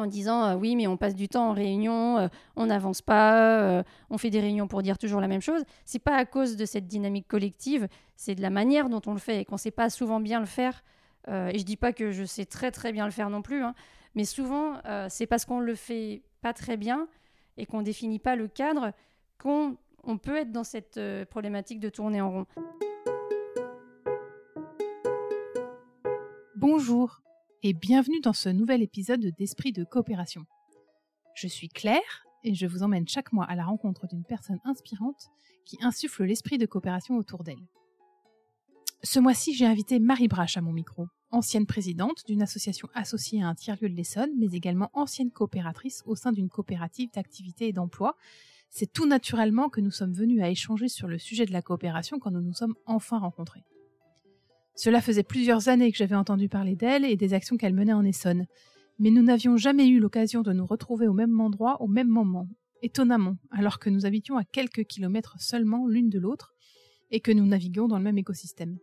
en disant euh, oui mais on passe du temps en réunion, euh, on n'avance pas, euh, on fait des réunions pour dire toujours la même chose. C'est pas à cause de cette dynamique collective, c'est de la manière dont on le fait et qu'on sait pas souvent bien le faire. et je dis pas que je sais très très bien le faire non plus, hein, mais souvent c'est parce qu'on le fait pas très bien et qu'on définit pas le cadre qu'on on peut être dans cette problématique de tourner en rond. Bonjour et bienvenue dans ce nouvel épisode d'Esprit de coopération. Je suis Claire et je vous emmène chaque mois à la rencontre d'une personne inspirante qui insuffle l'esprit de coopération autour d'elle. Ce mois-ci, j'ai invité Marie Brache à mon micro, ancienne présidente d'une association associée à un tiers-lieu de l'Essonne, mais également ancienne coopératrice au sein d'une coopérative d'activité et d'emploi. C'est tout naturellement que nous sommes venus à échanger sur le sujet de la coopération quand nous nous sommes enfin rencontrés. Cela faisait plusieurs années que j'avais entendu parler d'elle et des actions qu'elle menait en Essonne, mais nous n'avions jamais eu l'occasion de nous retrouver au même endroit au même moment, étonnamment, alors que nous habitions à quelques kilomètres seulement l'une de l'autre et que nous naviguions dans le même écosystème.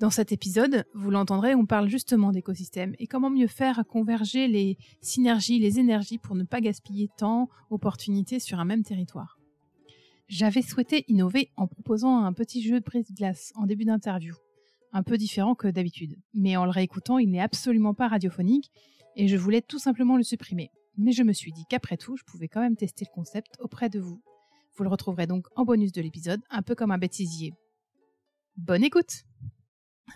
Dans cet épisode, vous l'entendrez, on parle justement d'écosystème et comment mieux faire converger les synergies, les énergies pour ne pas gaspiller temps, opportunités sur un même territoire. J'avais souhaité innover en proposant un petit jeu de brise-glace en début d'interview un peu différent que d'habitude. Mais en le réécoutant, il n'est absolument pas radiophonique et je voulais tout simplement le supprimer. Mais je me suis dit qu'après tout, je pouvais quand même tester le concept auprès de vous. Vous le retrouverez donc en bonus de l'épisode, un peu comme un bêtisier. Bonne écoute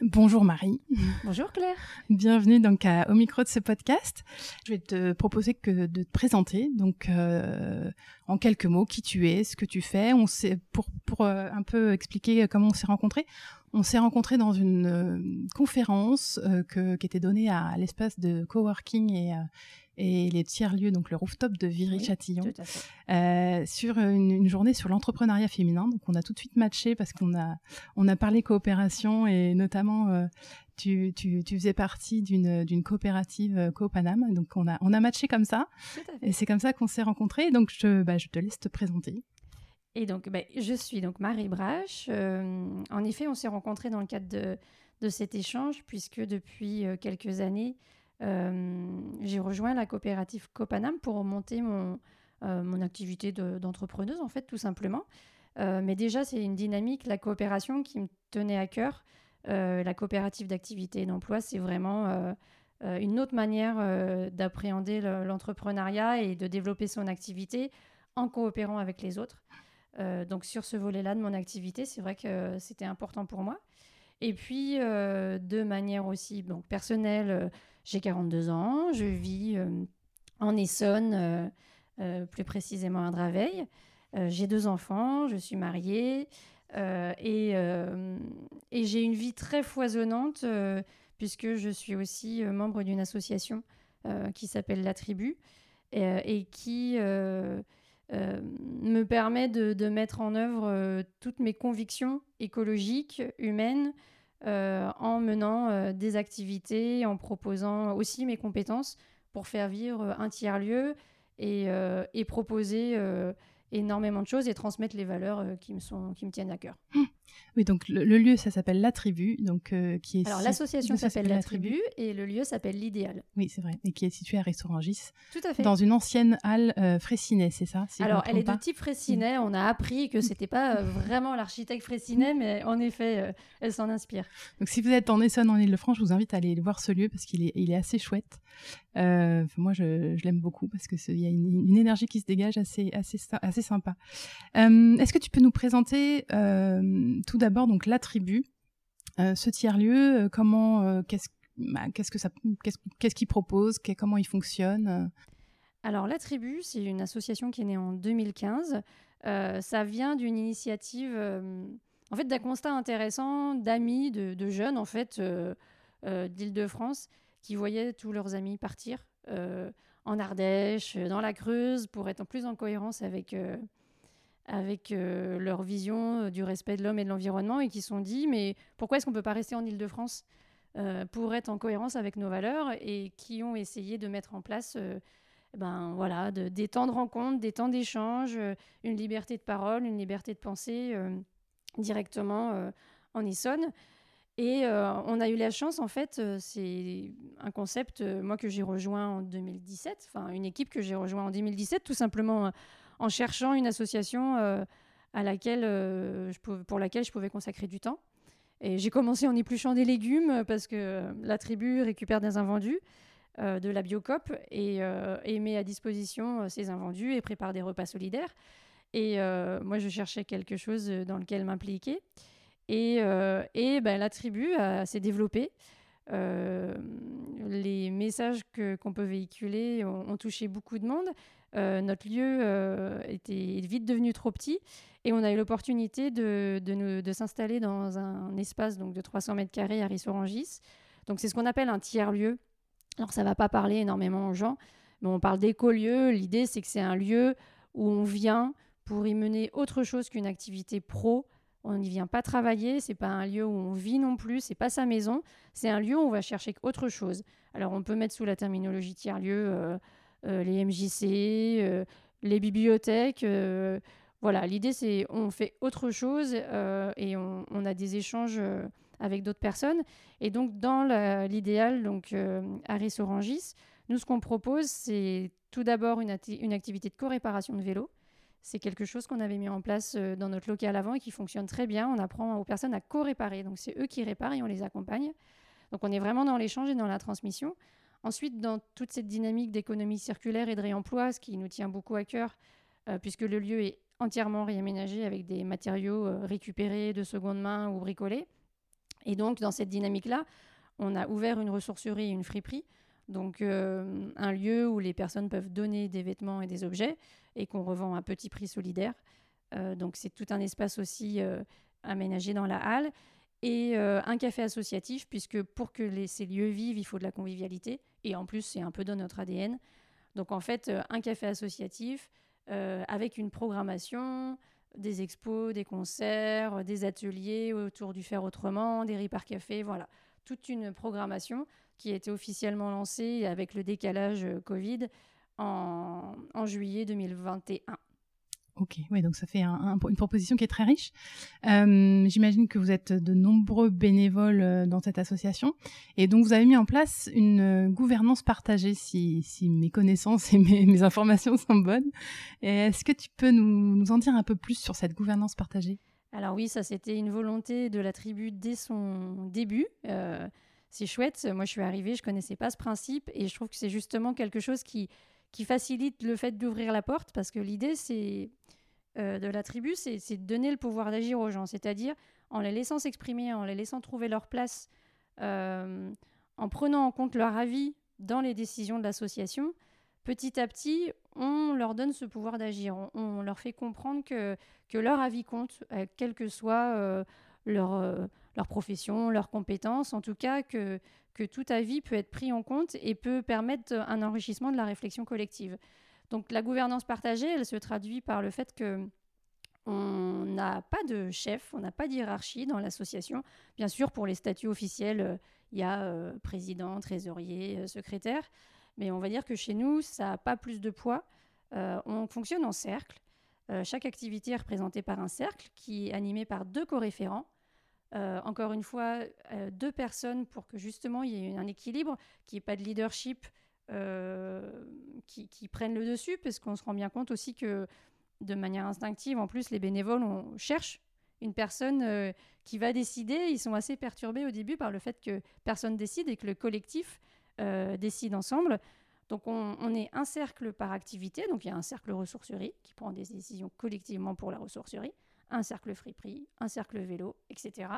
Bonjour Marie. Bonjour Claire. Bienvenue donc au micro de ce podcast. Je vais te proposer que de te présenter donc euh, en quelques mots qui tu es, ce que tu fais. On sait pour pour euh, un peu expliquer comment on s'est rencontrés. On s'est rencontrés dans une euh, conférence euh, que, qui était donnée à, l'espace de coworking et, euh, et les tiers-lieux, donc le rooftop de Viry-Châtillon, sur une, journée sur l'entrepreneuriat féminin. Donc on a tout de suite matché parce qu'on a, on a parlé coopération et notamment tu, tu, tu, faisais partie d'une coopérative Copanam. Donc on a, on a matché comme ça. Et c'est comme ça qu'on s'est rencontrés. Donc je, bah, je te laisse te présenter. Et donc, ben, je suis donc Marie Brache. Euh, en effet, on s'est rencontrés dans le cadre de, cet échange, puisque depuis euh, quelques années, euh, j'ai rejoint la coopérative Copanam pour monter mon, mon activité d'entrepreneuse, en fait, tout simplement. mais déjà, c'est une dynamique, la coopération qui me tenait à cœur. la coopérative d'activité et d'emploi, c'est vraiment une autre manière d'appréhender l'entrepreneuriat et de développer son activité en coopérant avec les autres. Euh, donc sur ce volet-là de mon activité, c'est vrai que c'était important pour moi. Et puis, euh, de manière aussi donc, personnelle, euh, j'ai 42 ans, je vis en Essonne, plus précisément à Draveil. j'ai deux enfants, je suis mariée et, et j'ai une vie très foisonnante puisque je suis aussi membre d'une association qui s'appelle La Tribu et qui euh, me permet de, mettre en œuvre euh, toutes mes convictions écologiques, humaines, euh, en menant des activités, en proposant aussi mes compétences pour faire vivre un tiers-lieu et, et, proposer énormément de choses et transmettre les valeurs qui, me sont, qui me tiennent à cœur. Hum. Oui, donc le, lieu, ça s'appelle La Tribu, donc euh, qui est. Alors l'association s'appelle La Tribu et le lieu s'appelle l'Idéal. Oui, c'est vrai, et qui est situé à Restaurangis. Tout à fait. Dans une ancienne halle euh, Fraissinet, c'est ça Alors elle est de type Fraissinet. On a appris que c'était pas euh, vraiment l'architecte Fraissinet, mais en effet, euh, elle s'en inspire. Donc si vous êtes en Essonne, en Ile-de-France, je vous invite à aller voir ce lieu parce qu'il est, il est assez chouette. moi, je, je l'aime beaucoup parce que il y a une, une, énergie qui se dégage assez, assez, assez sympa. Est-ce que tu peux nous présenter tout d'abord donc la tribu, euh, ce tiers lieu, euh, comment, euh, qu'est-ce, bah, qu'est-ce que ça, qu'est-ce, qu'il propose, comment il fonctionne Alors la tribu, c'est une association qui est née en 2015. ça vient d'une initiative, en fait, d'un constat intéressant d'amis, de, jeunes en fait d'Île-de-France qui voyaient tous leurs amis partir en Ardèche, dans la Creuse, pour être en plus en cohérence avec avec euh, leur vision euh, du respect de l'homme et de l'environnement et qui se sont dit mais pourquoi est-ce qu'on ne peut pas rester en Ile-de-France france euh, pour être en cohérence avec nos valeurs et qui ont essayé de mettre en place ben, voilà, de, des temps de rencontre, des temps d'échange, une liberté de parole, une liberté de penser directement en Essonne. Et on a eu la chance, en fait, c'est un concept, moi, que j'ai rejoint en 2017, enfin, une équipe que j'ai rejoint en 2017, tout simplement en cherchant une association à laquelle, pour laquelle je pouvais consacrer du temps. Et j'ai commencé en épluchant des légumes parce que la tribu récupère des invendus. Euh, de la Biocop et, euh, et, met à disposition euh, ses invendus et prépare des repas solidaires. Et moi, je cherchais quelque chose dans lequel m'impliquer. Et, et ben, la tribu s'est développée. les messages qu'on peut véhiculer ont, touché beaucoup de monde. notre lieu était vite devenu trop petit et on a eu l'opportunité de, de, de s'installer dans un espace donc, de 300 mètres carrés à Rissorangis. Donc c'est ce qu'on appelle un tiers-lieu. Alors ça ne va pas parler énormément aux gens, mais on parle d'écolieu. L'idée, c'est que c'est un lieu où on vient pour y mener autre chose qu'une activité pro. On n'y vient pas travailler, c'est pas un lieu où on vit non plus, c'est pas sa maison, c'est un lieu où on va chercher autre chose. Alors on peut mettre sous la terminologie tiers-lieu euh, euh, les MJC, euh, les bibliothèques. voilà, l'idée c'est on fait autre chose et on, a des échanges avec d'autres personnes. Et donc, dans l'idéal, donc Aris Orangis, nous, ce qu'on propose, c'est tout d'abord une, une, activité de co-réparation de vélo. C'est quelque chose qu'on avait mis en place euh, dans notre local avant et qui fonctionne très bien. On apprend aux personnes à co-réparer. Donc, c'est eux qui réparent et on les accompagne. Donc, on est vraiment dans l'échange et dans la transmission. Ensuite, dans toute cette dynamique d'économie circulaire et de réemploi, ce qui nous tient beaucoup à cœur, euh, puisque le lieu est entièrement réaménagé avec des matériaux récupérés de seconde main ou bricolés. Et donc, dans cette dynamique-là, on a ouvert une ressourcerie et une friperie. Donc, euh, un lieu où les personnes peuvent donner des vêtements et des objets et qu'on revend à petit prix solidaire. Euh, donc, c'est tout un espace aussi euh, aménagé dans la halle. Et un café associatif, puisque pour que ces lieux vivent, il faut de la convivialité. Et en plus, c'est un peu dans notre ADN. Donc, en fait, un café associatif avec une programmation, des expos, des concerts, des ateliers autour du faire autrement, des par café, voilà. Toute une programmation qui a été officiellement lancée avec le décalage Covid en, en juillet 2021. Ok, oui, donc ça fait une proposition qui est très riche. Euh, j'imagine que vous êtes de nombreux bénévoles euh, dans cette association, et donc vous avez mis en place une euh, gouvernance partagée, si, mes connaissances et mes, informations sont bonnes. Est-ce que tu peux nous, en dire un peu plus sur cette gouvernance partagée? Alors oui, ça c'était une volonté de la tribu dès son début. c'est chouette. Moi, je suis arrivée, je connaissais pas ce principe, et je trouve que c'est justement quelque chose qui qui facilite le fait d'ouvrir la porte, parce que l'idée c'est euh, de la tribu, c'est de donner le pouvoir d'agir aux gens, c'est-à-dire en les laissant s'exprimer, en les laissant trouver leur place, euh, en prenant en compte leur avis dans les décisions de l'association, petit à petit, on leur donne ce pouvoir d'agir. On, leur fait comprendre que, que leur avis compte, euh, quelle que soit leur, leur profession, leurs compétences, en tout cas que, que tout avis peut être pris en compte et peut permettre un enrichissement de la réflexion collective. Donc la gouvernance partagée, elle se traduit par le fait que on n'a pas de chef, on n'a pas de hiérarchie dans l'association. Bien sûr, pour les statuts officiels, euh, il y a euh, président, trésorier, euh, secrétaire, mais on va dire que chez nous, ça n'a pas plus de poids. on fonctionne en cercle. chaque activité est représentée par un cercle qui est animé par deux co-référents euh, encore une fois, euh, deux personnes pour que justement il y ait un équilibre, qu'il n'y ait pas de leadership euh, qui, prennent le dessus, parce qu'on se rend bien compte aussi que de manière instinctive, en plus, les bénévoles, on cherche une personne qui va décider. Ils sont assez perturbés au début par le fait que personne décide et que le collectif décide ensemble. Donc on, on, est un cercle par activité, donc il y a un cercle ressourcerie qui prend des décisions collectivement pour la ressourcerie un cercle friperie, un cercle vélo, etc.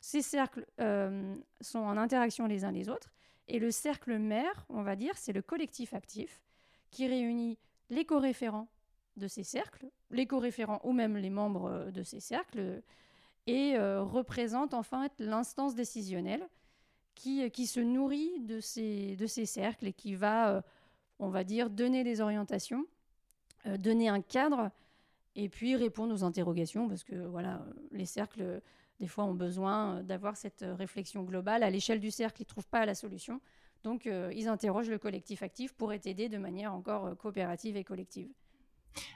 Ces cercles euh, sont en interaction les uns les autres. Et le cercle mère, on va dire, c'est le collectif actif qui réunit les co-référents de ces cercles, les co-référents ou même les membres de ces cercles, et euh, représente enfin l'instance décisionnelle qui, se nourrit de ces, de ces cercles et qui va, euh, on va dire, donner des orientations, donner un cadre et puis répondre aux interrogations, parce que voilà, les cercles, des fois, ont besoin d'avoir cette réflexion globale. À l'échelle du cercle, ils ne trouvent pas la solution. Donc, euh, ils interrogent le collectif actif pour être aidés de manière encore euh, coopérative et collective.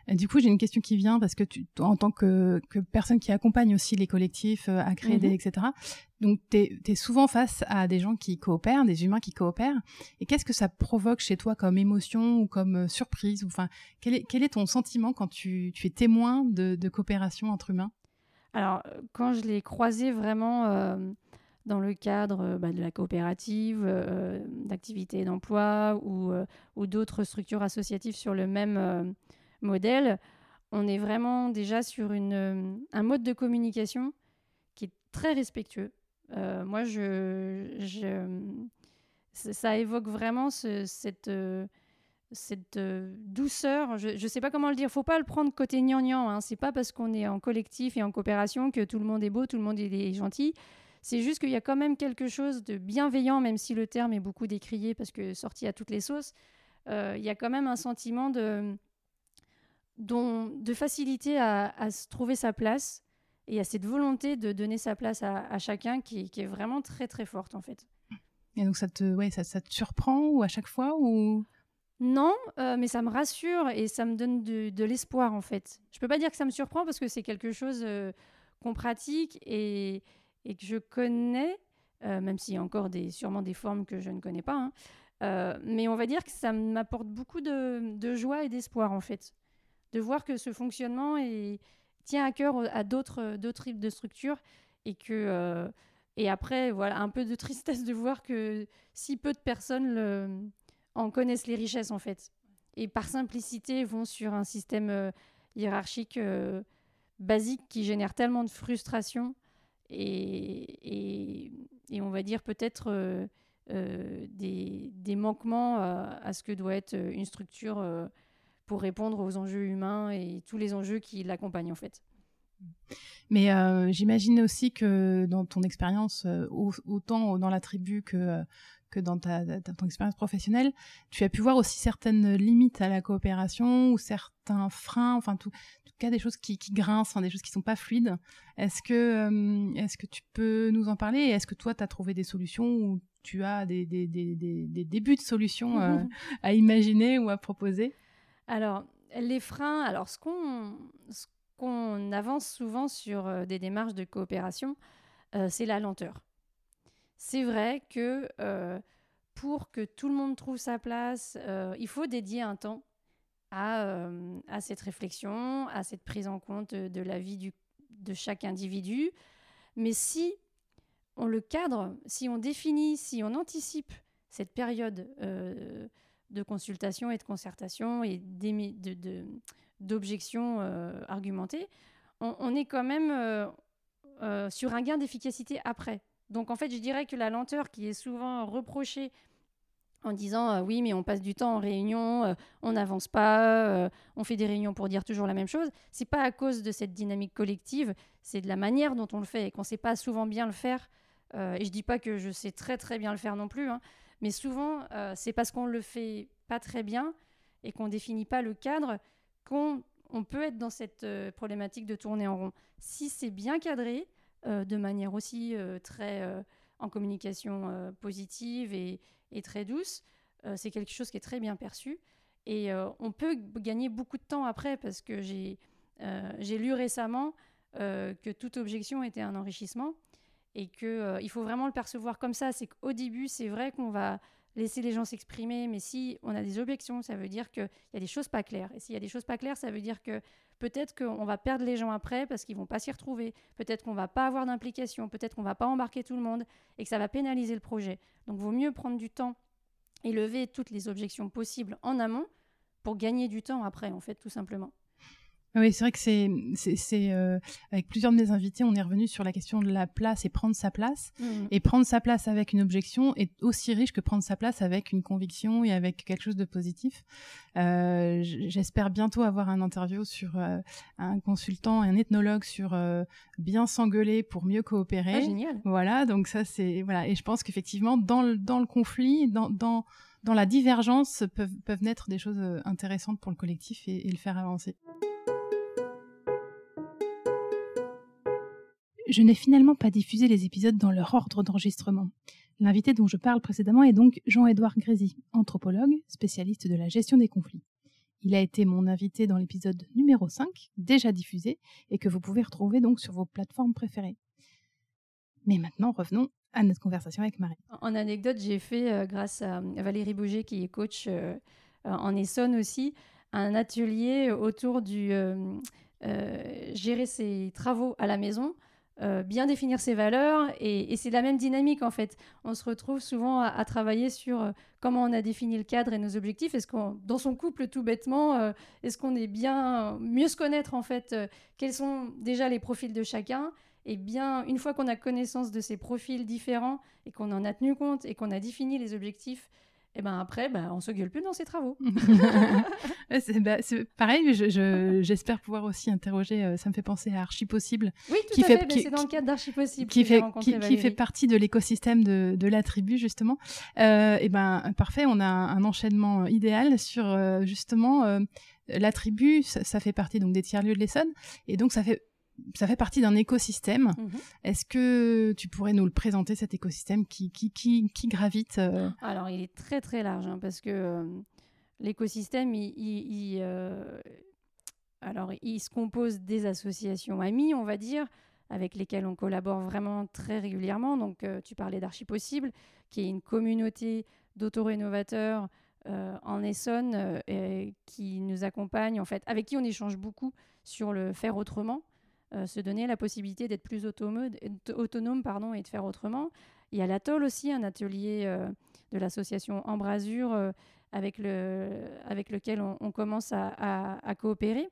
Du coup, j'ai une question qui vient parce que tu, en tant que, que personne qui accompagne aussi les collectifs euh, à créer des, mhm. etc. Donc, tu es, souvent face à des gens qui coopèrent, des humains qui coopèrent. Et qu'est-ce que ça provoque chez toi comme émotion ou comme euh, surprise Enfin, quel est, quel est ton sentiment quand tu, tu es témoin de, de, coopération entre humains? Alors, euh, quand je l'ai croisé vraiment dans le cadre bah, de la coopérative, d'activités d'emploi ou, ou d'autres structures associatives sur le même modèle, on est vraiment déjà sur une, euh, un mode de communication qui est très respectueux. Euh, moi, je, je, ça évoque vraiment cette, euh, cette douceur. Je ne sais pas comment le dire. faut pas le prendre côté gnangnan. Hein. C'est pas parce qu'on est en collectif et en coopération que tout le monde est beau, tout le monde est gentil. C'est juste qu'il y a quand même quelque chose de bienveillant, même si le terme est beaucoup décrié parce que sorti à toutes les sauces. il y a quand même un sentiment de dont, de facilité à, se trouver sa place et à cette volonté de donner sa place à, chacun qui, est vraiment très très forte en fait. Et donc ça te, ouais, ça, ça te surprend ou à chaque fois ou? Non, euh, mais ça me rassure et ça me donne de, l'espoir en fait. Je peux pas dire que ça me surprend parce que c'est quelque chose euh, qu'on pratique et, et, que je connais, euh, même s'il y a encore des, sûrement des formes que je ne connais pas. Hein. mais on va dire que ça m'apporte beaucoup de, de joie et d'espoir en fait de voir que ce fonctionnement tient à cœur à d'autres types de structures et que euh, et après voilà un peu de tristesse de voir que si peu de personnes en connaissent les richesses en fait. Et par simplicité vont sur un système euh, hiérarchique euh, basique qui génère tellement de frustration et, et, on va dire peut-être des, des, manquements à ce que doit être une structure pour répondre aux enjeux humains et tous les enjeux qui l'accompagnent en fait. Mais euh, j'imagine aussi que dans ton expérience, euh, autant dans la tribu que, euh, que dans, ta, ton expérience professionnelle, tu as pu voir aussi certaines limites à la coopération ou certains freins, enfin tout, en tout cas des choses qui, qui grincent, des choses qui sont pas fluides. Est-ce que, est-ce que tu peux nous en parler? Est-ce que toi tu as trouvé des solutions ou tu as des, des, des, des débuts de solutions à imaginer ou à proposer? Alors, les freins, alors ce qu'on avance souvent sur euh, des démarches de coopération, euh, c'est la lenteur. C'est vrai que euh, pour que tout le monde trouve sa place, il faut dédier un temps à, cette réflexion, à cette prise en compte de, la vie de chaque individu. Mais si on le cadre, si on définit, si on anticipe cette période de consultation et de concertation et d'objections euh, argumentées, on, est quand même euh, euh, sur un gain d'efficacité après. Donc en fait, je dirais que la lenteur qui est souvent reprochée en disant oui mais on passe du temps en réunion, on n'avance pas, on fait des réunions pour dire toujours la même chose, c'est pas à cause de cette dynamique collective, c'est de la manière dont on le fait et qu'on sait pas souvent bien le faire. et je dis pas que je sais très très bien le faire non plus, hein, mais souvent, euh, c'est parce qu'on le fait pas très bien et qu'on définit pas le cadre qu'on on peut être dans cette euh, problématique de tourner en rond. Si c'est bien cadré, euh, de manière aussi très en communication positive et, et, très douce, c'est quelque chose qui est très bien perçu. Et on peut gagner beaucoup de temps après parce que j'ai lu récemment que toute objection était un enrichissement et qu'il euh, il faut vraiment le percevoir comme ça. C'est qu'au début, c'est vrai qu'on va laisser les gens s'exprimer, mais si on a des objections, ça veut dire qu'il y a des choses pas claires. Et s'il y a des choses pas claires, ça veut dire que peut-être qu'on va perdre les gens après parce qu'ils vont pas s'y retrouver. Peut-être qu'on va pas avoir d'implication. Peut-être qu'on va pas embarquer tout le monde et que ça va pénaliser le projet. Donc, vaut mieux prendre du temps et lever toutes les objections possibles en amont pour gagner du temps après, en fait, tout simplement. Oui, c'est vrai que c'est, c'est, euh, avec plusieurs de mes invités, on est revenu sur la question de la place et prendre sa place. Mmh. Et prendre sa place avec une objection est aussi riche que prendre sa place avec une conviction et avec quelque chose de positif. Euh, j'espère bientôt avoir un interview sur euh, un consultant un ethnologue sur bien s'engueuler pour mieux coopérer. Ah, génial. Voilà, donc ça c'est voilà. Et je pense qu'effectivement dans le dans le conflit, dans dans dans la divergence peuvent, peuvent naître des choses intéressantes pour le collectif et, et le faire avancer. Je n'ai finalement pas diffusé les épisodes dans leur ordre d'enregistrement. L'invité dont je parle précédemment est donc Jean-Édouard Grésy, anthropologue, spécialiste de la gestion des conflits. Il a été mon invité dans l'épisode numéro 5, déjà diffusé, et que vous pouvez retrouver donc sur vos plateformes préférées. Mais maintenant, revenons à notre conversation avec Marie. En anecdote, j'ai fait, euh, grâce à Valérie Bouger, qui est coach euh, en Essonne aussi, un atelier autour du gérer ses travaux à la maison euh, bien définir ses valeurs et, c'est la même dynamique en fait. On se retrouve souvent à, travailler sur euh, comment on a défini le cadre et nos objectifs. Est-ce qu'on, dans son couple tout bêtement, euh, est-ce qu'on est bien mieux se connaître en fait Quels sont déjà les profils de chacun? Et bien, une fois qu'on a connaissance de ces profils différents et qu'on en a tenu compte et qu'on a défini les objectifs et ben après, ben, on se gueule plus dans ses travaux. Bah, c'est pareil, j'espère pouvoir aussi interroger, euh, ça me fait penser à Archi Possible. Oui, tout qui à fait, c'est dans le cadre d'Archi Possible qui, fait, qui, fait partie de l'écosystème de, de, la tribu, justement. Euh, et ben parfait, on a un, enchaînement idéal sur euh, justement la tribu, ça, ça, fait partie donc des tiers-lieux de l'Essonne, et donc ça fait ça fait partie d'un écosystème. Mhm. Est-ce que tu pourrais nous le présenter, cet écosystème qui, qui, qui, qui gravite euh Alors, il est très très large, hein, parce que euh, l'écosystème, il, il, euh, alors, il se compose des associations amies, on va dire, avec lesquelles on collabore vraiment très régulièrement. Donc, tu parlais d'Archipossible, qui est une communauté d'autorénovateurs en Essonne qui nous accompagne, en fait, avec qui on échange beaucoup sur le faire autrement. Euh, se donner la possibilité d'être plus autonome, et de faire autrement. Il y a l'atoll aussi, un atelier euh, de l'association Embrasure euh, avec, le, avec lequel on, commence à, coopérer.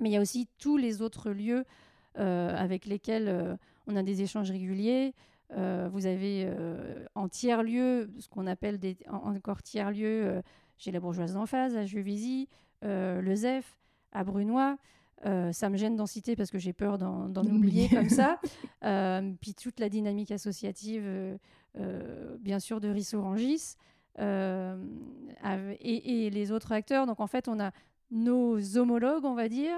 Mais il y a aussi tous les autres lieux avec lesquels on a des échanges réguliers. vous avez en tiers-lieu, ce qu'on appelle encore tiers-lieu, j'ai la bourgeoise d'en face, à Juvisy, le ZEF, à Brunois. Euh, ça me gêne d'en citer parce que j'ai peur d'en oublier comme ça. Euh, puis toute la dynamique associative, euh, bien sûr, de Rissorangis et, et, les autres acteurs. Donc en fait, on a nos homologues, on va dire.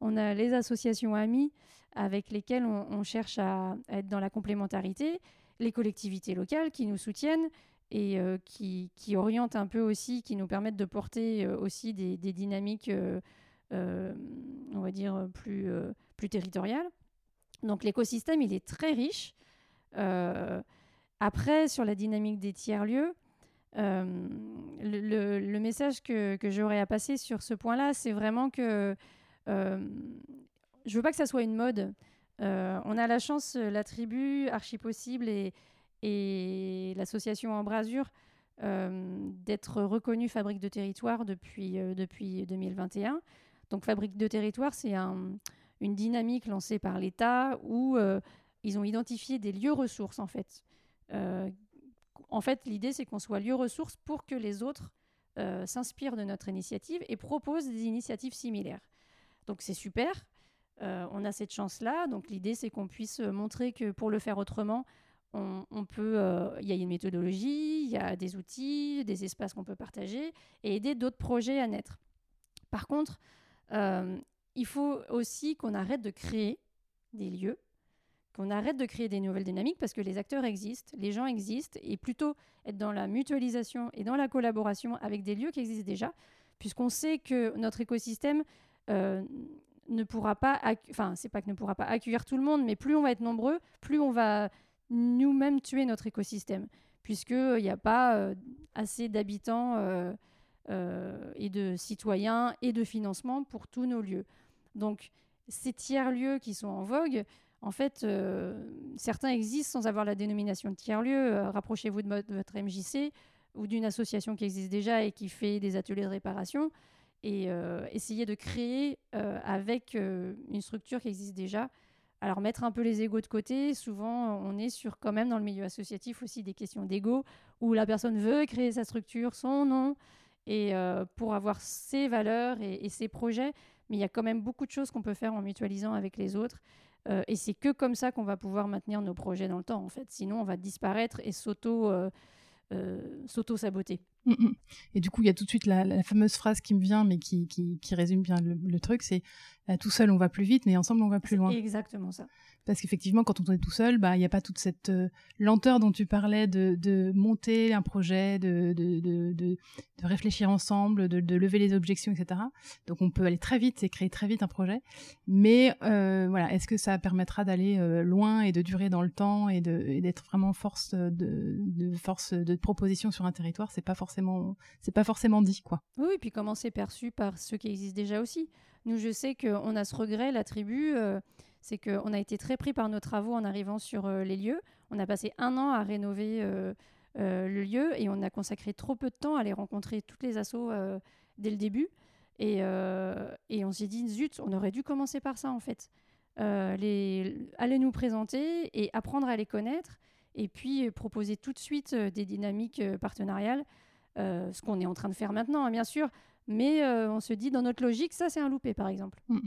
On a les associations amies avec lesquelles on, cherche à, être dans la complémentarité. Les collectivités locales qui nous soutiennent et qui, qui, orientent un peu aussi, qui nous permettent de porter aussi des, des dynamiques euh, on va dire, plus, euh, plus. Donc l'écosystème, il est très riche. Euh, après, sur la dynamique des tiers-lieux, le, message que, que j'aurais à passer sur ce point-là, c'est vraiment que je veux pas que ça soit une mode. on a la chance, la tribu Archipossible et, et l'association Embrasure, d'être reconnue fabrique de territoire depuis, depuis 2021. Donc Fabrique de territoire, c'est une dynamique lancée par l'État où euh, ils ont identifié des lieux ressources en fait. Euh, en fait, l'idée c'est qu'on soit lieu ressource pour que les autres euh, s'inspirent de notre initiative et proposent des initiatives similaires. Donc c'est super. on a cette chance-là. Donc l'idée c'est qu'on puisse montrer que pour le faire autrement, on, peut, il y a une méthodologie, il y a des outils, des espaces qu'on peut partager et aider d'autres projets à naître. Par contre, euh, il faut aussi qu'on arrête de créer des lieux, qu'on arrête de créer des nouvelles dynamiques parce que les acteurs existent, les gens existent, et plutôt être dans la mutualisation et dans la collaboration avec des lieux qui existent déjà, puisqu'on sait que notre écosystème euh, ne pourra pas, enfin, c'est pas que ne pourra pas accueillir tout le monde, mais plus on va être nombreux, plus on va nous-mêmes tuer notre écosystème, puisqu'il n'y a pas euh, assez d'habitants et de citoyens et de financement pour tous nos lieux. Donc ces tiers-lieux qui sont en vogue, en fait, euh, certains existent sans avoir la dénomination de tiers-lieu. Euh, rapprochez-vous de, votre MJC ou d'une association qui existe déjà et qui fait des ateliers de réparation et essayez de créer avec une structure qui existe déjà. Alors mettre un peu les égaux de côté, souvent on est sur quand même dans le milieu associatif aussi des questions d'ego où la personne veut créer sa structure, son nom, et euh, pour avoir ses valeurs et, ses projets. Mais il y a quand même beaucoup de choses qu'on peut faire en mutualisant avec les autres. Euh, et c'est que comme ça qu'on va pouvoir maintenir nos projets dans le temps, en fait. Sinon, on va disparaître et s'auto... Euh, s'auto-saboter. Mm, mm. Et du coup, il y a tout de suite la, fameuse phrase qui me vient, mais qui, qui, résume bien le, truc, c'est tout seul on va plus vite, mais ensemble on va plus loin. Exactement ça. Parce qu'effectivement, quand on est tout seul, bah, il n'y a pas toute cette euh, lenteur dont tu parlais de, monter un projet, de, de, réfléchir ensemble, de, lever les objections, etc. Donc on peut aller très vite et créer très vite un projet. Mais euh, voilà, est-ce que ça permettra d'aller euh, loin et de durer dans le temps et d'être vraiment force de, force de proposition sur un territoire C'est pas forcément, c'est pas forcément dit, quoi. Oui, et puis comment c'est perçu par ceux qui existent déjà aussi? Nous, je sais qu'on a ce regret, la tribu c'est qu'on a été très pris par nos travaux en arrivant sur euh, les lieux. On a passé un an à rénover euh, euh, le lieu et on a consacré trop peu de temps à aller rencontrer toutes les assos dès le début. Et, on s'est dit, zut, on aurait dû commencer par ça en fait. Les, aller nous présenter et apprendre à les connaître et puis proposer tout de suite des dynamiques partenariales, ce qu'on est en train de faire maintenant, hein, bien sûr. Mais on se dit, dans notre logique, ça c'est un loupé par exemple. Mmh.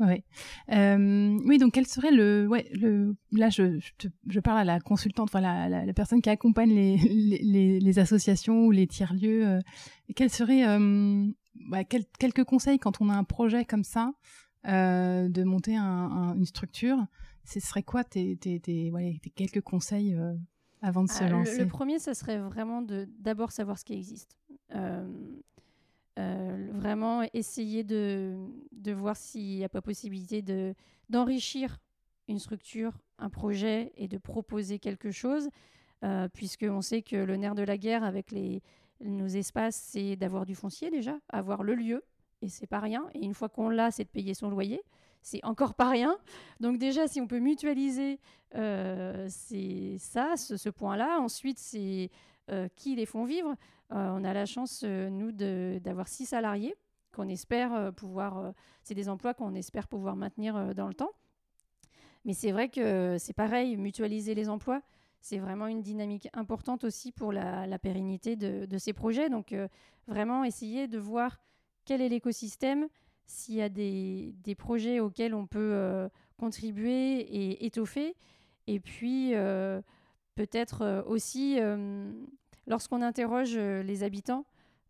Ouais. Euh, oui, donc quel serait le, ouais, le, là je, je, parle à la consultante, enfin la, la, personne qui accompagne les, les, les, associations ou les tiers lieux. Euh, quels seraient euh, quelques conseils quand on a un projet comme ça de monter un, une structure Ce serait quoi tes, tes, tes, tes quelques conseils avant de se ah, lancer le, premier, ce serait vraiment de d'abord savoir ce qui existe. Vraiment essayer de, de voir s'il n'y a pas possibilité de, d'enrichir une structure, un projet et de proposer quelque chose, euh, puisqu'on sait que le nerf de la guerre avec les, nos espaces, c'est d'avoir du foncier déjà, avoir le lieu, et c'est pas rien. Et une fois qu'on l'a, c'est de payer son loyer. C'est encore pas rien. Donc déjà, si on peut mutualiser, euh, c'est ça, ce, point-là. Ensuite, c'est euh, qui les font vivre. Euh, on a la chance, nous, d'avoir six salariés qu'on espère pouvoir. c'est des emplois qu'on espère pouvoir maintenir dans le temps. Mais c'est vrai que c'est pareil, mutualiser les emplois, c'est vraiment une dynamique importante aussi pour la, pérennité de, ces projets. Donc, vraiment essayer de voir quel est l'écosystème, s'il y a des, projets auxquels on peut contribuer et étoffer. Et puis, peut-être aussi Lorsqu'on interroge euh, les habitants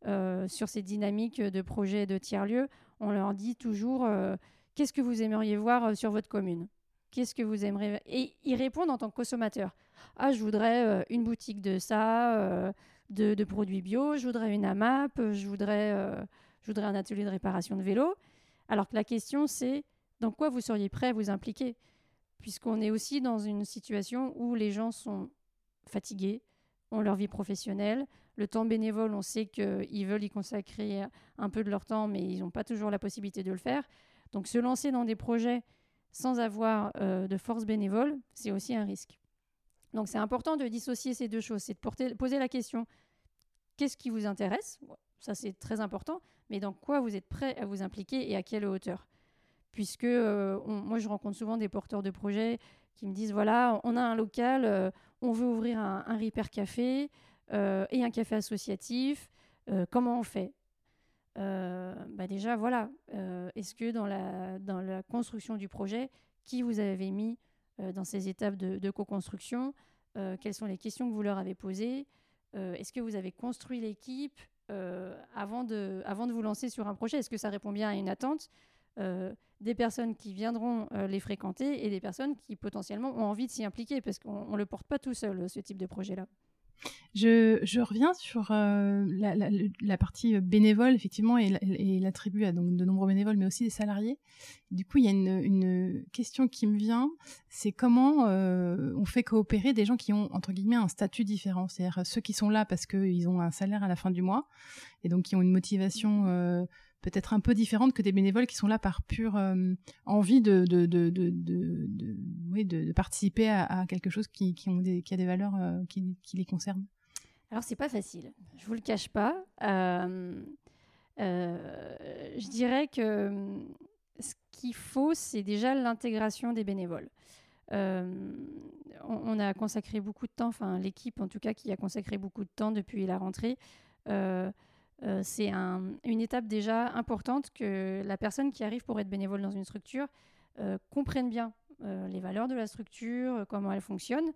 euh, sur ces dynamiques de projets de tiers-lieux, on leur dit toujours euh, qu'est-ce que vous aimeriez voir sur votre commune? Qu'est-ce que vous aimeriez Et ils répondent en tant que consommateurs. Ah, je voudrais une boutique de ça, de, produits bio, je voudrais une AMAP, je voudrais, je voudrais un atelier de réparation de vélo. Alors que la question, c'est dans quoi vous seriez prêt à vous impliquer? Puisqu'on est aussi dans une situation où les gens sont fatigués, ont leur vie professionnelle. Le temps bénévole, on sait qu'ils veulent y consacrer un peu de leur temps, mais ils n'ont pas toujours la possibilité de le faire. Donc se lancer dans des projets sans avoir euh, de force bénévole, c'est aussi un risque. Donc c'est important de dissocier ces deux choses, c'est de poser la question, qu'est-ce qui vous intéresse? Ça c'est très important, mais dans quoi vous êtes prêt à vous impliquer et à quelle hauteur? Puisque euh, moi je rencontre souvent des porteurs de projets qui me disent, voilà, on a un local, euh, on veut ouvrir un, un Repair Café euh, et un café associatif. Euh, comment on fait? Bah Déjà, voilà. Est-ce que dans la, dans la construction du projet, qui vous avez mis dans ces étapes de, co-construction? Quelles sont les questions que vous leur avez posées? Est-ce que vous avez construit l'équipe avant, de, avant de vous lancer sur un projet? Est-ce que ça répond bien à une attente? Des personnes qui viendront euh, les fréquenter et des personnes qui potentiellement ont envie de s'y impliquer parce qu'on ne le porte pas tout seul, ce type de projet-là. Je, reviens sur euh, la, partie bénévole, effectivement, et, la, a donc de nombreux bénévoles, mais aussi des salariés. Du coup, il y a une, question qui me vient, c'est comment euh, on fait coopérer des gens qui ont, entre guillemets, un statut différent. C'est-à-dire ceux qui sont là parce qu'ils ont un salaire à la fin du mois, et donc qui ont une motivation peut-être un peu différente que des bénévoles qui sont là par pure euh, envie de de, de, de, oui, participer à, quelque chose qui, qui, a des valeurs euh, qui, qui, les concernent Alors, c'est pas facile, je vous le cache pas. Euh, je dirais que ce qu'il faut, c'est déjà l'intégration des bénévoles. On, a consacré beaucoup de temps, enfin l'équipe en tout cas qui a consacré beaucoup de temps depuis la rentrée, c'est une étape déjà importante que la personne qui arrive pour être bénévole dans une structure euh, comprenne bien euh, les valeurs de la structure, comment elle fonctionne,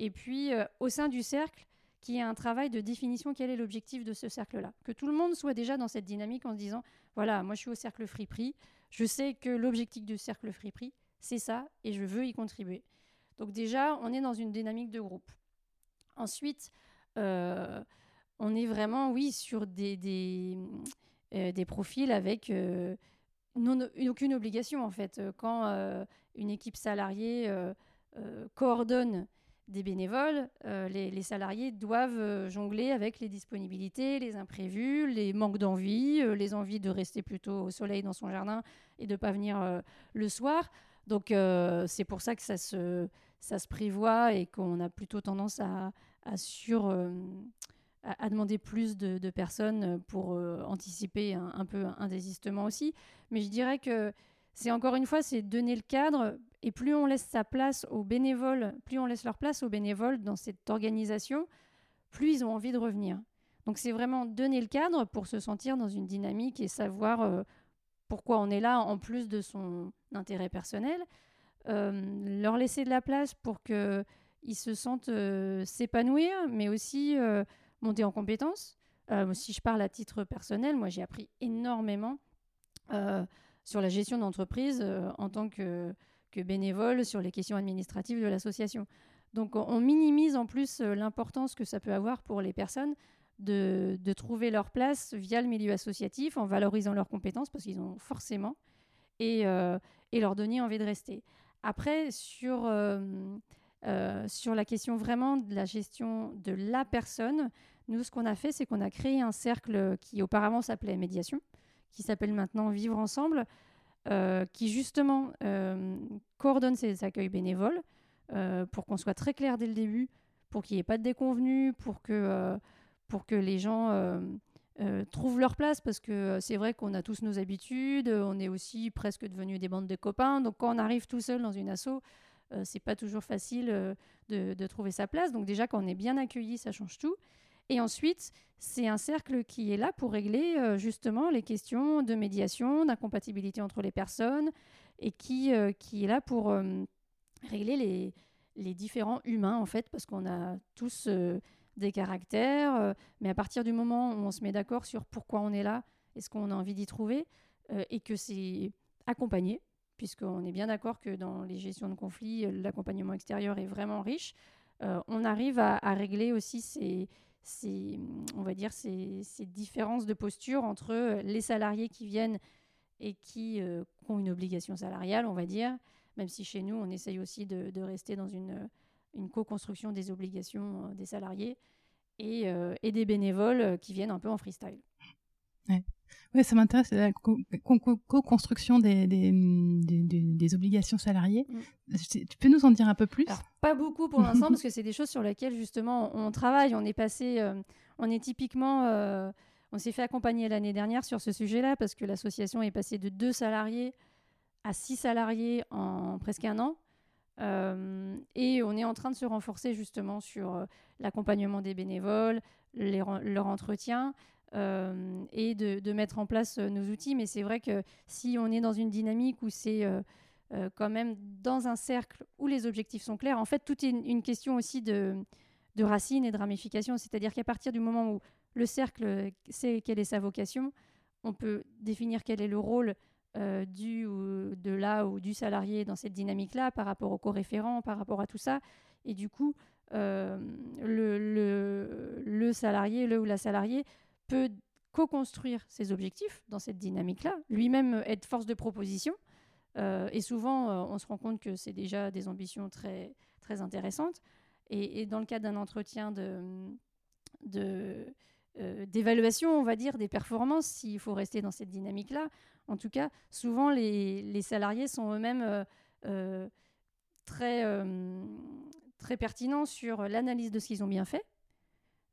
et puis au sein du cercle, qu'il y ait un travail de définition, quel est l'objectif de ce cercle-là. Que tout le monde soit déjà dans cette dynamique en se disant, voilà, moi je suis au cercle Friperie, je sais que l'objectif du cercle Friperie, c'est ça, et je veux y contribuer. Donc déjà, on est dans une dynamique de groupe. Ensuite, euh, on est vraiment, oui, sur des, des, euh, profils avec euh, aucune obligation, en fait. Quand une équipe salariée coordonne des bénévoles, les, salariés doivent jongler avec les disponibilités, les imprévus, les manques d'envie, les envies de rester plutôt au soleil dans son jardin et de ne pas venir le soir. Donc c'est pour ça que ça se, ça se prévoit et qu'on a plutôt tendance à, sur, euh, à, demander plus de, personnes pour euh, anticiper un, peu un désistement aussi. Mais je dirais que c'est encore une fois, c'est donner le cadre et plus on laisse sa place aux bénévoles, plus on laisse leur place aux bénévoles dans cette organisation, plus ils ont envie de revenir. Donc c'est vraiment donner le cadre pour se sentir dans une dynamique et savoir euh, pourquoi on est là en plus de son intérêt personnel. leur laisser de la place pour que ils se sentent euh, s'épanouir, mais aussi euh, monter en compétences. Euh, si je parle à titre personnel, moi j'ai appris énormément sur la gestion d'entreprise en tant que, bénévole sur les questions administratives de l'association. Donc on, minimise en plus l'importance que ça peut avoir pour les personnes de, de, trouver leur place via le milieu associatif en valorisant leurs compétences parce qu'ils ont forcément et, et, leur donner envie de rester. Après, sur euh, sur la question vraiment de la gestion de la personne, nous, ce qu'on a fait, c'est qu'on a créé un cercle qui auparavant s'appelait médiation, qui s'appelle maintenant Vivre ensemble, euh, qui justement euh, coordonne ces accueils bénévoles pour qu'on soit très clair dès le début, pour qu'il n'y ait pas de déconvenus, pour que, pour que les gens trouvent leur place, parce que c'est vrai qu'on a tous nos habitudes, on est aussi presque devenus des bandes de copains, donc quand on arrive tout seul dans une asso, euh, c'est pas toujours facile euh, de, trouver sa place. Donc déjà, quand on est bien accueilli, ça change tout. Et ensuite, c'est un cercle qui est là pour régler euh, justement les questions de médiation, d'incompatibilité entre les personnes, et qui, qui est là pour régler les, les, différents humains, en fait, parce qu'on a tous des caractères, mais à partir du moment où on se met d'accord sur pourquoi on est là et ce qu'on a envie d'y trouver, et que c'est accompagné, puisqu'on est bien d'accord que dans les gestions de conflits, euh, l'accompagnement extérieur est vraiment riche. Euh, on arrive à, régler aussi ces, on va dire ces, différences de posture entre les salariés qui viennent et qui euh, ont une obligation salariale, on va dire, même si chez nous, on essaye aussi de, rester dans une, co-construction des obligations des salariés et, et, des bénévoles qui viennent un peu en freestyle. Ouais. Oui, ça m'intéresse, la co-construction des, des, des, obligations salariées. Mm. Tu peux nous en dire un peu plus? Pas beaucoup pour l'instant, parce que c'est des choses sur lesquelles justement on travaille. On est passé, euh, on est typiquement, euh, on s'est fait accompagner l'année dernière sur ce sujet-là, parce que l'association est passée de deux salariés à six salariés en presque un an. Euh, et on est en train de se renforcer justement sur l'accompagnement des bénévoles, les, leur entretien. Euh, et de, mettre en place euh, nos outils. Mais c'est vrai que si on est dans une dynamique où c'est euh, quand même dans un cercle où les objectifs sont clairs, en fait, tout est une, question aussi de, de racines et de ramifications. C'est-à-dire qu'à partir du moment où le cercle sait quelle est sa vocation, on peut définir quel est le rôle du ou de là ou du salarié dans cette dynamique-là par rapport au co-référent, par rapport à tout ça. Et du coup, le, le, le, salarié, le ou la salariée peut co-construire ses objectifs dans cette dynamique-là, lui-même être force de proposition. Euh, et souvent, euh, on se rend compte que c'est déjà des ambitions très, très intéressantes. Et, dans le cadre d'un entretien de, de, euh, d'évaluation, on va dire, des performances, s'il faut rester dans cette dynamique-là, en tout cas, souvent, les, les salariés sont eux-mêmes très, très pertinents sur l'analyse de ce qu'ils ont bien fait,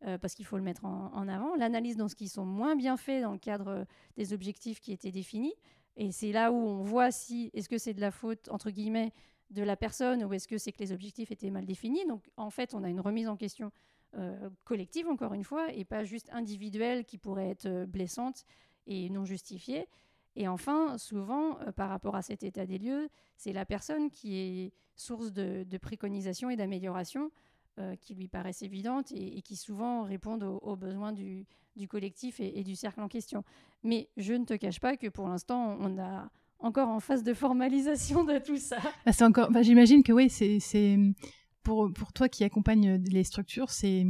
euh, parce qu'il faut le mettre en, avant. L'analyse dans ce qui sont moins bien faits dans le cadre euh, des objectifs qui étaient définis. Et c'est là où on voit si est-ce que c'est de la faute, entre guillemets, de la personne ou est-ce que c'est que les objectifs étaient mal définis. Donc en fait, on a une remise en question euh, collective, encore une fois, et pas juste individuelle qui pourrait être blessante et non justifiée. Et enfin, souvent, par rapport à cet état des lieux, c'est la personne qui est source de, de préconisation et d'amélioration euh, qui lui paraissent évidentes et, qui souvent répondent aux, besoins du, collectif et, du cercle en question. Mais je ne te cache pas que pour l'instant, on a encore en phase de formalisation de tout ça. Bah, c'est encore. Bah, j'imagine que oui, c'est pour, pour toi qui accompagne les structures, c'est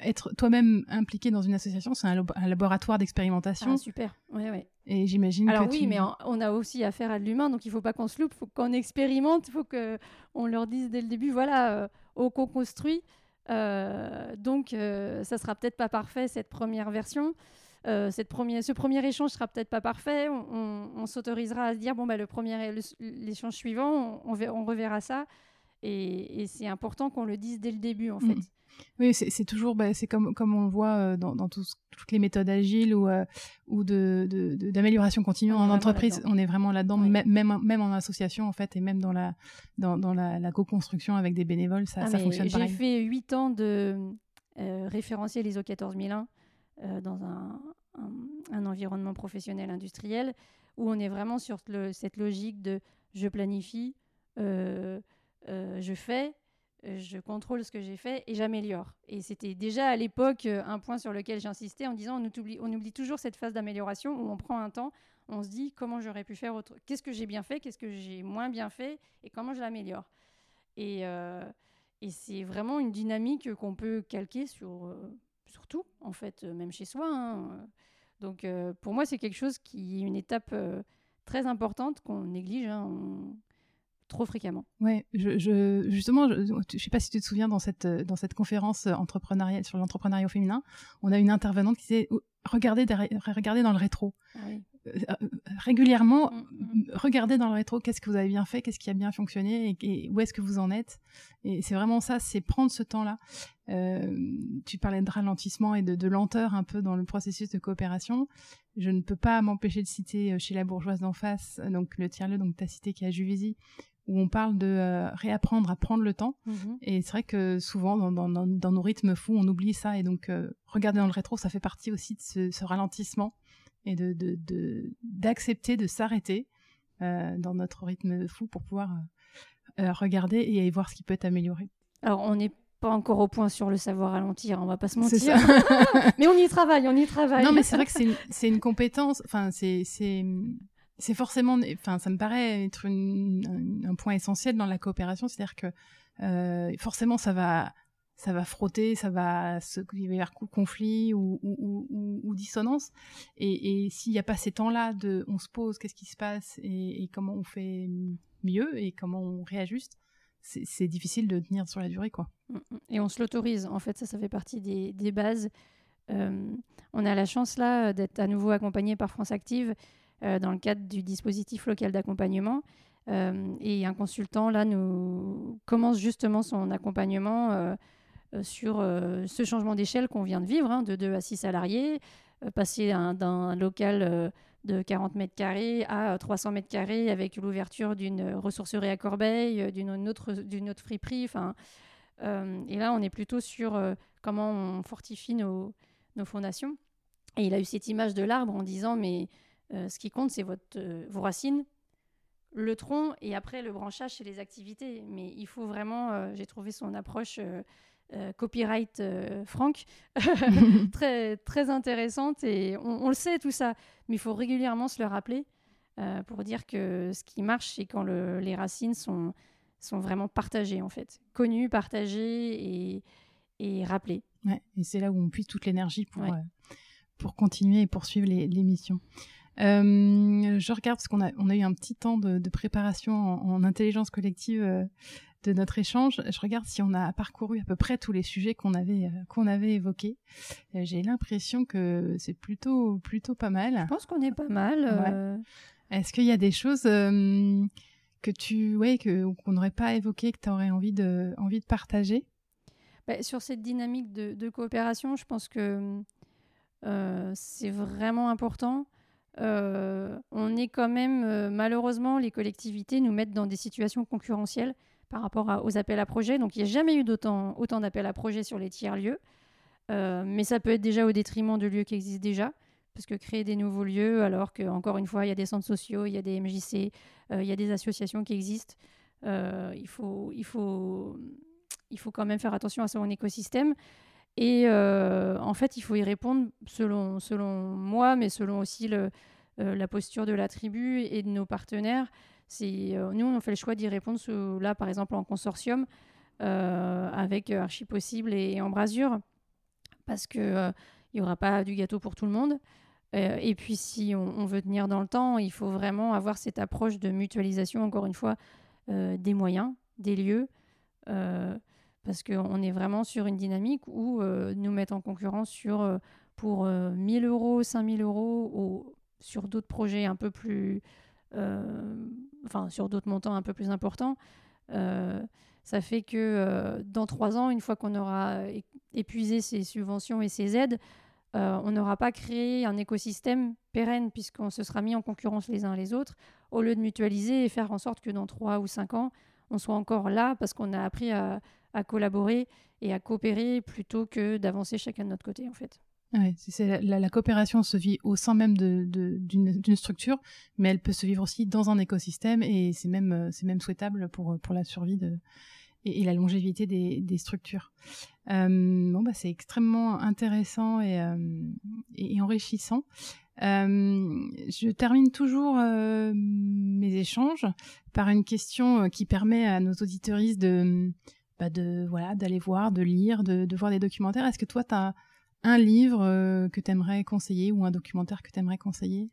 être toi-même impliqué dans une association, c'est un, laboratoire d'expérimentation. Ah, super, ouais, ouais. Et j'imagine Alors oui, mais on a aussi affaire à de l'humain, donc il ne faut pas qu'on se loupe, il faut qu'on expérimente, il faut qu'on leur dise dès le début, voilà, euh, au co-construit. Euh, donc euh, ça sera peut-être pas parfait cette première version. cette première, ce premier échange sera peut-être pas parfait. On, s'autorisera à se dire bon bah le premier l'échange suivant, on, reverra ça. Et, c'est important qu'on le dise dès le début, en fait. Oui, c'est toujours, bah, c'est comme, comme on le voit euh, dans, toutes les méthodes agiles ou, euh, ou d'amélioration de, continue en entreprise. On est vraiment là-dedans, même, même en association, en fait, et même dans la, dans, dans la, co-construction avec des bénévoles, ça, ah, ça fonctionne pareil. J'ai fait huit ans de euh, référentiel ISO 14001 dans un, un, environnement professionnel industriel où on est vraiment sur le, cette logique de je planifie, euh, je fais, euh, je contrôle ce que j'ai fait et j'améliore. Et c'était déjà à l'époque euh, un point sur lequel j'insistais en disant on oublie, toujours cette phase d'amélioration où on prend un temps, on se dit comment j'aurais pu faire autre, qu'est-ce que j'ai bien fait, qu'est-ce que j'ai moins bien fait et comment je l'améliore. Et, c'est vraiment une dynamique qu'on peut calquer sur, sur tout, en fait, même chez soi. Hein. Donc pour moi, c'est quelque chose qui est une étape très importante qu'on néglige. Hein trop fréquemment. Je, je justement, je, ne sais pas si tu te souviens dans cette dans cette conférence entrepreneuriale sur l'entrepreneuriat féminin, on a une intervenante qui disait regardez regardez dans le rétro. Euh, euh, régulièrement, mm, mm, mm. regardez dans le rétro qu'est-ce que vous avez bien fait, qu'est-ce qui a bien fonctionné et, où est-ce que vous en êtes. Et c'est vraiment ça, c'est prendre ce temps-là. Euh, tu parlais de ralentissement et de, de, lenteur un peu dans le processus de coopération. Je ne peux pas m'empêcher de citer chez la bourgeoise d'en face, donc le tiers-le, donc tu as cité qui a Juvisy, où on parle de euh, réapprendre à prendre le temps. Mhm. Et c'est vrai que souvent, dans, nos rythmes fous, on oublie ça. Et donc, euh, regarder dans le rétro, ça fait partie aussi de ce, ralentissement et de d'accepter de, s'arrêter euh, dans notre rythme fou pour pouvoir regarder et voir ce qui peut être amélioré. Alors, on n'est pas encore au point sur le savoir ralentir, on va pas se mentir. mais on y travaille, on y travaille. Non, mais c'est vrai que c'est une, une, compétence, enfin, c'est c'est forcément, enfin, ça me paraît être un, point essentiel dans la coopération, c'est-à-dire que euh, forcément, ça va, ça va frotter, ça va se, il va y avoir conflit ou, dissonance. Et, s'il n'y a pas ces temps-là de, on se pose, qu'est-ce qui se passe et, comment on fait mieux et comment on réajuste, c'est difficile de tenir sur la durée, quoi. Mm, mm. Et on se l'autorise. En fait, ça, ça fait partie des, bases. Euh, on a la chance là d'être à nouveau accompagné par France Active dans le cadre du dispositif local d'accompagnement. Euh, et un consultant, là, nous commence justement son accompagnement euh, sur ce changement d'échelle qu'on vient de vivre, hein, de 2 à 6 salariés, passer d'un local de 40 mètres carrés à 300 mètres carrés avec l'ouverture d'une ressourcerie à Corbeil, d'une autre, autre friperie. Et là, on est plutôt sur comment on fortifie nos, nos, fondations. Et il a eu cette image de l'arbre en disant, mais euh, ce qui compte, c'est votre, euh, vos racines, le tronc et après le branchage, c'est les activités. Mais il faut vraiment, euh, j'ai trouvé son approche copyright Franck très, très intéressante et on, le sait tout ça, mais il faut régulièrement se le rappeler pour dire que ce qui marche, c'est quand le, les racines sont, sont vraiment partagées en fait, connues, partagées et, et rappelées. Ouais, et c'est là où on puise toute l'énergie pour, pour continuer et poursuivre les, les missions. Euh, je regarde parce qu'on a, on a eu un petit temps de, préparation en, intelligence collective euh, de notre échange. Je regarde si on a parcouru à peu près tous les sujets qu'on avait, euh, qu'on avait évoqués. J'ai l'impression que c'est plutôt, plutôt pas mal. Je pense qu'on est pas mal. Est-ce qu'il y a des choses que tu, ouais, que, qu'on n'aurait pas évoquées, que tu aurais envie de, envie de partager? Bah, Sur cette dynamique de, de, coopération, je pense que c'est vraiment important euh, on est quand même, euh, malheureusement, les collectivités nous mettent dans des situations concurrentielles par rapport aux appels à projets. Donc, il n'y a jamais eu autant d'appels à projets sur les tiers-lieux. Euh, mais ça peut être déjà au détriment de lieux qui existent déjà, parce que créer des nouveaux lieux, alors qu'encore une fois, il y a des centres sociaux, il y a des MJC, il y a des associations qui existent, il, faut, il, faut, il faut quand même faire attention à son écosystème. Et euh, en fait, il faut y répondre selon, selon moi, mais selon aussi le, la posture de la tribu et de nos partenaires. C'est nous, on fait le choix d'y répondre là, par exemple, en consortium avec Archi Possible et Embrasure, parce que il n'y aura pas du gâteau pour tout le monde. et puis, si on, veut tenir dans le temps, il faut vraiment avoir cette approche de mutualisation, encore une fois, des moyens, des lieux, parce qu'on est vraiment sur une dynamique où nous mettre en concurrence sur, pour 1000 euros, 5000 euros, ou sur d'autres projets un peu plus. enfin, sur d'autres montants un peu plus importants. ça fait que dans trois ans, une fois qu'on aura épuisé ces subventions et ces aides, on n'aura pas créé un écosystème pérenne puisqu'on se sera mis en concurrence les uns les autres, au lieu de mutualiser et faire en sorte que dans trois ou cinq ans, on soit encore là parce qu'on a appris à, collaborer et à coopérer plutôt que d'avancer chacun de notre côté en fait. Ouais, c'est la, coopération se vit au sein même d'une structure, mais elle peut se vivre aussi dans un écosystème et c'est même, même souhaitable pour, pour la survie et, la longévité des, structures. Euh, bon, bah, c'est extrêmement intéressant euh, et enrichissant. Euh, je termine toujours mes échanges par une question qui permet à nos auditoristes bah de voilà d'aller voir, de lire, de, voir des documentaires. Est-ce que toi, tu as un livre que tu aimerais conseiller ou un documentaire que tu aimerais conseiller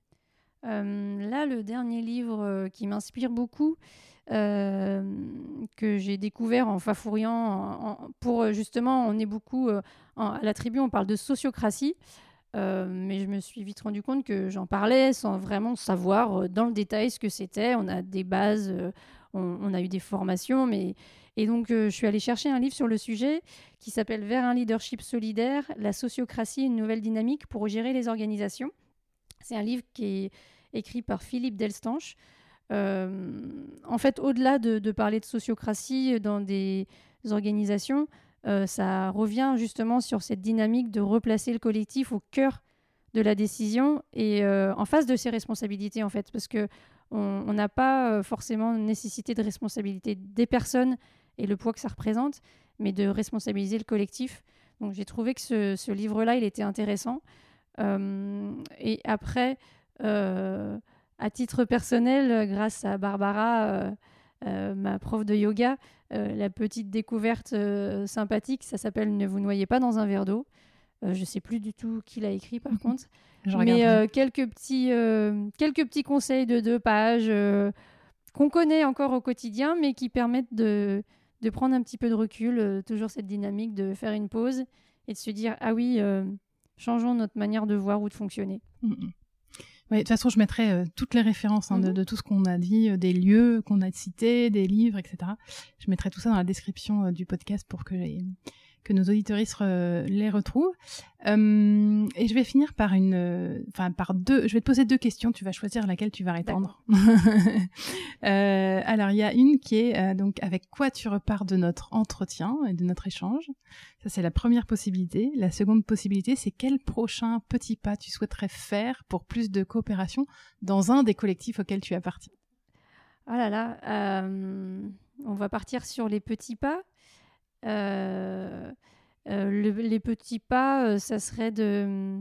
Là, le dernier livre qui m'inspire beaucoup, euh, que j'ai découvert en fafouriant. pour euh, justement, on est beaucoup euh, à la tribu, on parle de sociocratie. Mais je me suis vite rendu compte que j'en parlais sans vraiment savoir dans le détail ce que c'était. On a des bases, on, a eu des formations, mais et donc je suis allée chercher un livre sur le sujet qui s'appelle Vers un leadership solidaire, la sociocratie, une nouvelle dynamique pour gérer les organisations. C'est un livre qui est écrit par Philippe Delstanche. Euh, en fait, au-delà de, parler de sociocratie dans des organisations, euh, ça revient justement sur cette dynamique de replacer le collectif au cœur de la décision et euh, en face de ses responsabilités, en fait, parce que on n'a pas forcément nécessité de responsabilité des personnes et le poids que ça représente, mais de responsabiliser le collectif. Donc j'ai trouvé que ce, livre-là, il était intéressant. et après, à titre personnel, euh, grâce à Barbara, euh, euh, ma prof de yoga, la petite découverte sympathique, ça s'appelle Ne vous noyez pas dans un verre d'eau. je ne sais plus du tout qui l'a écrit par contre. mais quelques, petits, quelques petits conseils de deux pages qu'on connaît encore au quotidien, mais qui permettent de, de prendre un petit peu de recul, toujours cette dynamique de faire une pause et de se dire ah oui, changeons notre manière de voir ou de fonctionner. Mm, mm de toute façon, je mettrai euh, toutes les références hein, de, mhm. de, tout ce qu'on a dit, euh, des lieux qu'on a cités, des livres, etc. Je mettrai tout ça dans la description euh, du podcast pour que les, que nos auditoristes les retrouvent. Euh, et je vais finir par une, enfin par deux. Je vais te poser deux questions. Tu vas choisir laquelle tu vas répondre. euh, alors il y a une qui est euh, donc avec quoi tu repars de notre entretien et de notre échange? Ça c'est la première possibilité. La seconde possibilité c'est quel prochain petit pas tu souhaiterais faire pour plus de coopération dans un des collectifs auxquels tu appartiens? Oh là là, euh, on va partir sur les petits pas. Euh, euh, les petits pas, euh, ça serait de...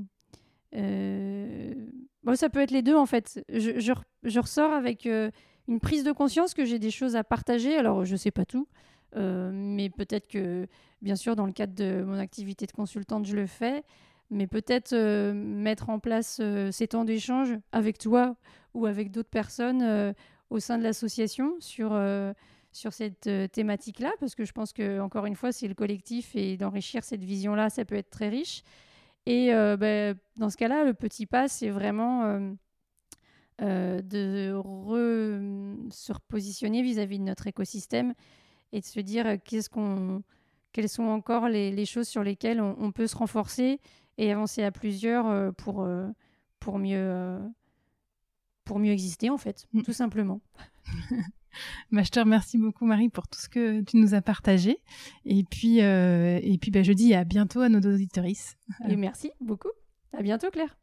Bon, ça peut être les deux en fait. Je, je, ressors avec une prise de conscience que j'ai des choses à partager. Alors, je sais pas tout, mais peut-être que, bien sûr, dans le cadre de mon activité de consultante, je le fais. Mais peut-être mettre en place ces temps d'échange avec toi ou avec d'autres personnes au sein de l'association sur sur cette euh, thématique-là, parce que je pense que encore une fois, c'est le collectif et d'enrichir cette vision-là, ça peut être très riche. Et euh, ben, dans ce cas-là, le petit pas, c'est vraiment euh, de se repositionner vis-à-vis de notre écosystème et de se dire qu'est-ce qu'on, quelles sont encore les, choses sur lesquelles on, peut se renforcer et avancer à plusieurs pour, pour, mieux, pour mieux exister, en fait, mm. tout simplement. Bah, je te remercie beaucoup Marie pour tout ce que tu nous as partagé. Et puis, euh, et puis bah, je dis à bientôt à nos auditrices. Et merci beaucoup. À bientôt Claire.